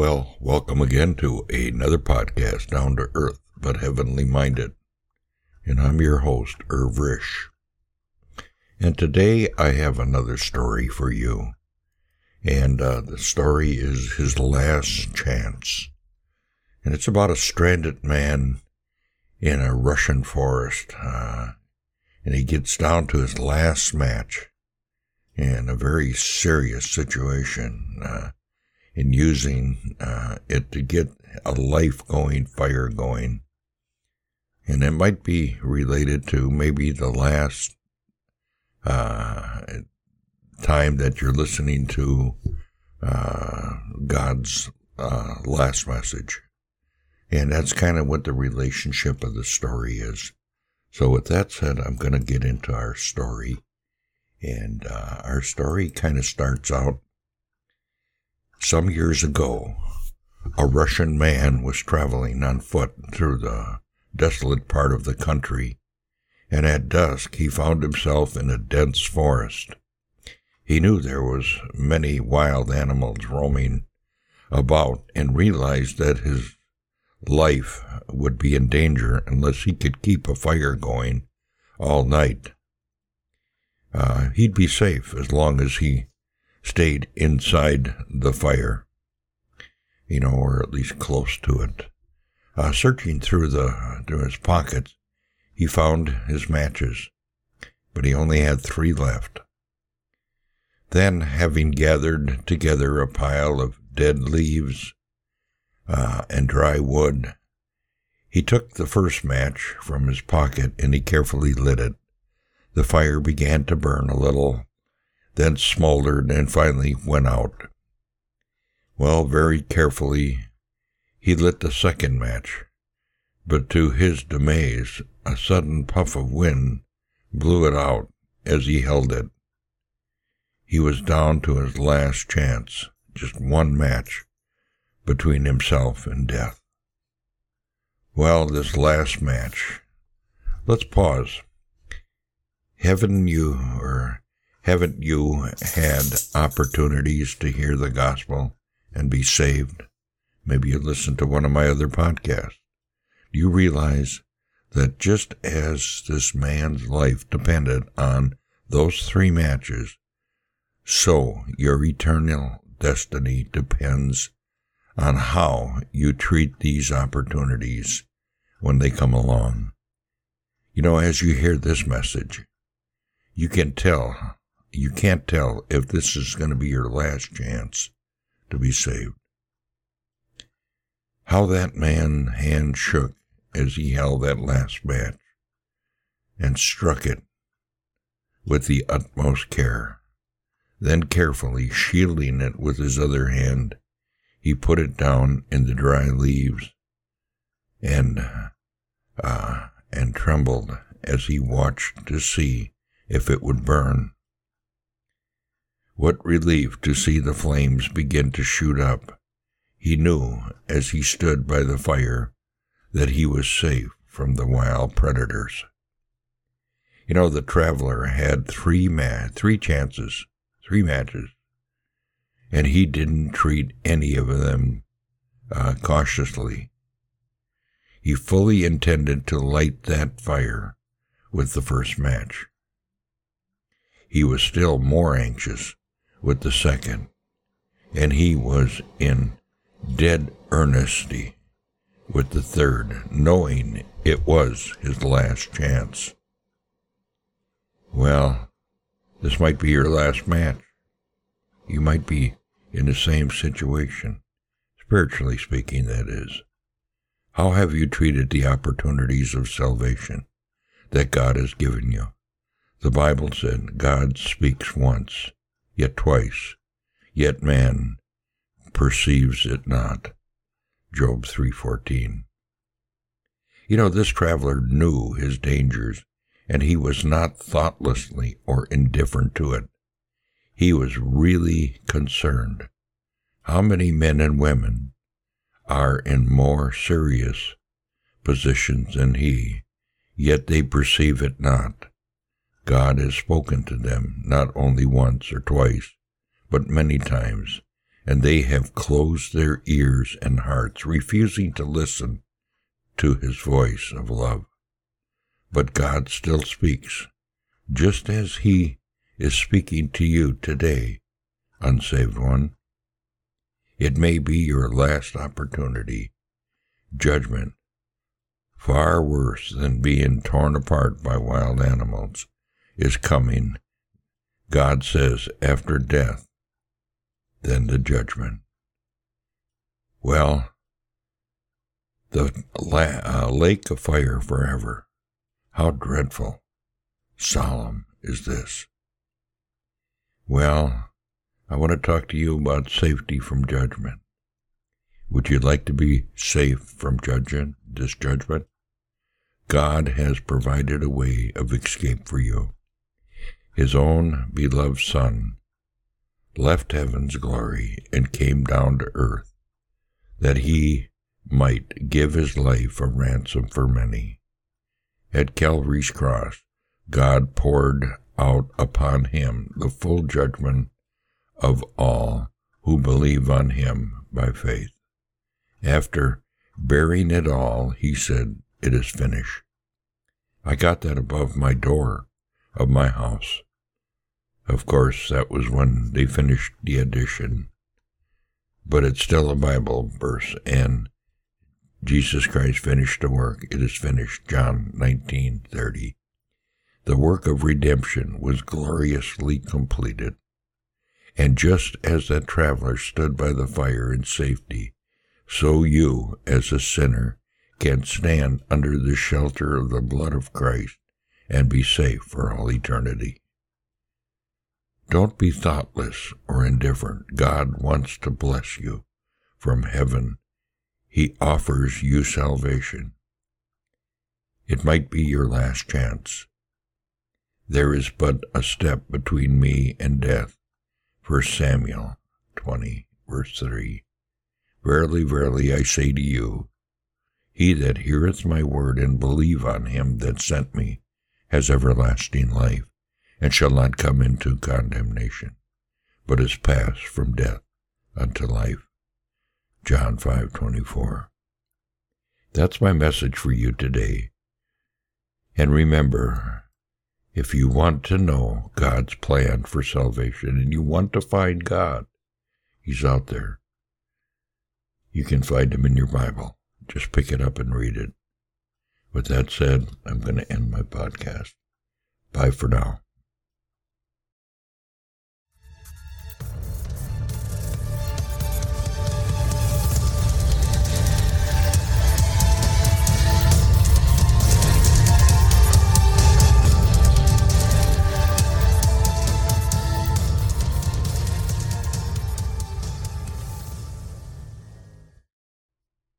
Well, welcome again to another podcast, Down to Earth but Heavenly Minded. And I'm your host, Irv Risch. And today I have another story for you. And uh, the story is His Last Chance. And it's about a stranded man in a Russian forest. Uh, and he gets down to his last match in a very serious situation. Uh, in using uh, it to get a life going, fire going. And it might be related to maybe the last uh, time that you're listening to uh, God's uh, last message. And that's kind of what the relationship of the story is. So, with that said, I'm going to get into our story. And uh, our story kind of starts out some years ago, a Russian man was traveling on foot through the desolate part of the country, and at dusk he found himself in a dense forest. He knew there was many wild animals roaming about and realized that his life would be in danger unless he could keep a fire going all night. Uh, he'd be safe as long as he stayed inside the fire, you know, or at least close to it. Uh, searching through the through his pockets, he found his matches, but he only had three left. Then, having gathered together a pile of dead leaves uh, and dry wood, he took the first match from his pocket and he carefully lit it. The fire began to burn a little, then smoldered and finally went out. Well, very carefully, he lit the second match, but to his demise, a sudden puff of wind blew it out as he held it. He was down to his last chance, just one match between himself and death. Well, this last match. Let's pause. Haven't you, or haven't you had opportunities to hear the gospel and be saved? Maybe you listened to one of my other podcasts. Do you realize that just as this man's life depended on those three matches, so your eternal destiny depends on how you treat these opportunities when they come along. You know, as you hear this message, you can tell you can't tell if this is going to be your last chance to be saved. How that man's hand shook as he held that last match and struck it with the utmost care. Then carefully shielding it with his other hand, he put it down in the dry leaves and, uh, and trembled as he watched to see if it would burn. What relief to see the flames begin to shoot up. He knew, as he stood by the fire, that he was safe from the wild predators. You know, the traveler had three ma- three chances, three matches, and he didn't treat any of them uh, cautiously. He fully intended to light that fire with the first match. He was still more anxious with the second, and he was in dead earnesty with the third, knowing it was his last chance. Well, this might be your last match. You might be in the same situation, spiritually speaking, that is. How have you treated the opportunities of salvation that God has given you? The Bible said God speaks once, yet twice, yet man perceives it not. Job 3:14. You know, this traveler knew his dangers, and he was not thoughtlessly or indifferent to it. He was really concerned. How many men and women are in more serious positions than he, yet they perceive it not? God has spoken to them not only once or twice, but many times, and they have closed their ears and hearts, refusing to listen to his voice of love. But God still speaks, just as he is speaking to you today, unsaved one. It may be your last opportunity. Judgment, far worse than being torn apart by wild animals, is coming. God says, after death, then the judgment. Well, the la- uh, lake of fire forever. How dreadful, solemn is this. Well, I want to talk to you about safety from judgment. Would you like to be safe from judgment, this judgment? God has provided a way of escape for you. His own beloved Son left heaven's glory and came down to earth, that he might give his life a ransom for many. At Calvary's cross, God poured out upon him the full judgment of all who believe on him by faith. After bearing it all, he said, It is finished. I got that above my door of my house. Of course, that was when they finished the edition. But it's still a Bible verse, and Jesus Christ finished the work. It is finished. John 19:30. The work of redemption was gloriously completed. And just as that traveler stood by the fire in safety, so you, as a sinner, can stand under the shelter of the blood of Christ and be safe for all eternity. Don't be thoughtless or indifferent. God wants to bless you from heaven. He offers you salvation. It might be your last chance. There is but a step between me and death. 1 Samuel 20, verse 3. Verily, verily, I say to you, he that heareth my word and believe on him that sent me has everlasting life, and shall not come into condemnation, but is passed from death unto life. John 5:24. That's my message for you today. And remember, if you want to know God's plan for salvation and you want to find God, He's out there. You can find Him in your Bible. Just pick it up and read it. With that said, I'm going to end my podcast. Bye for now.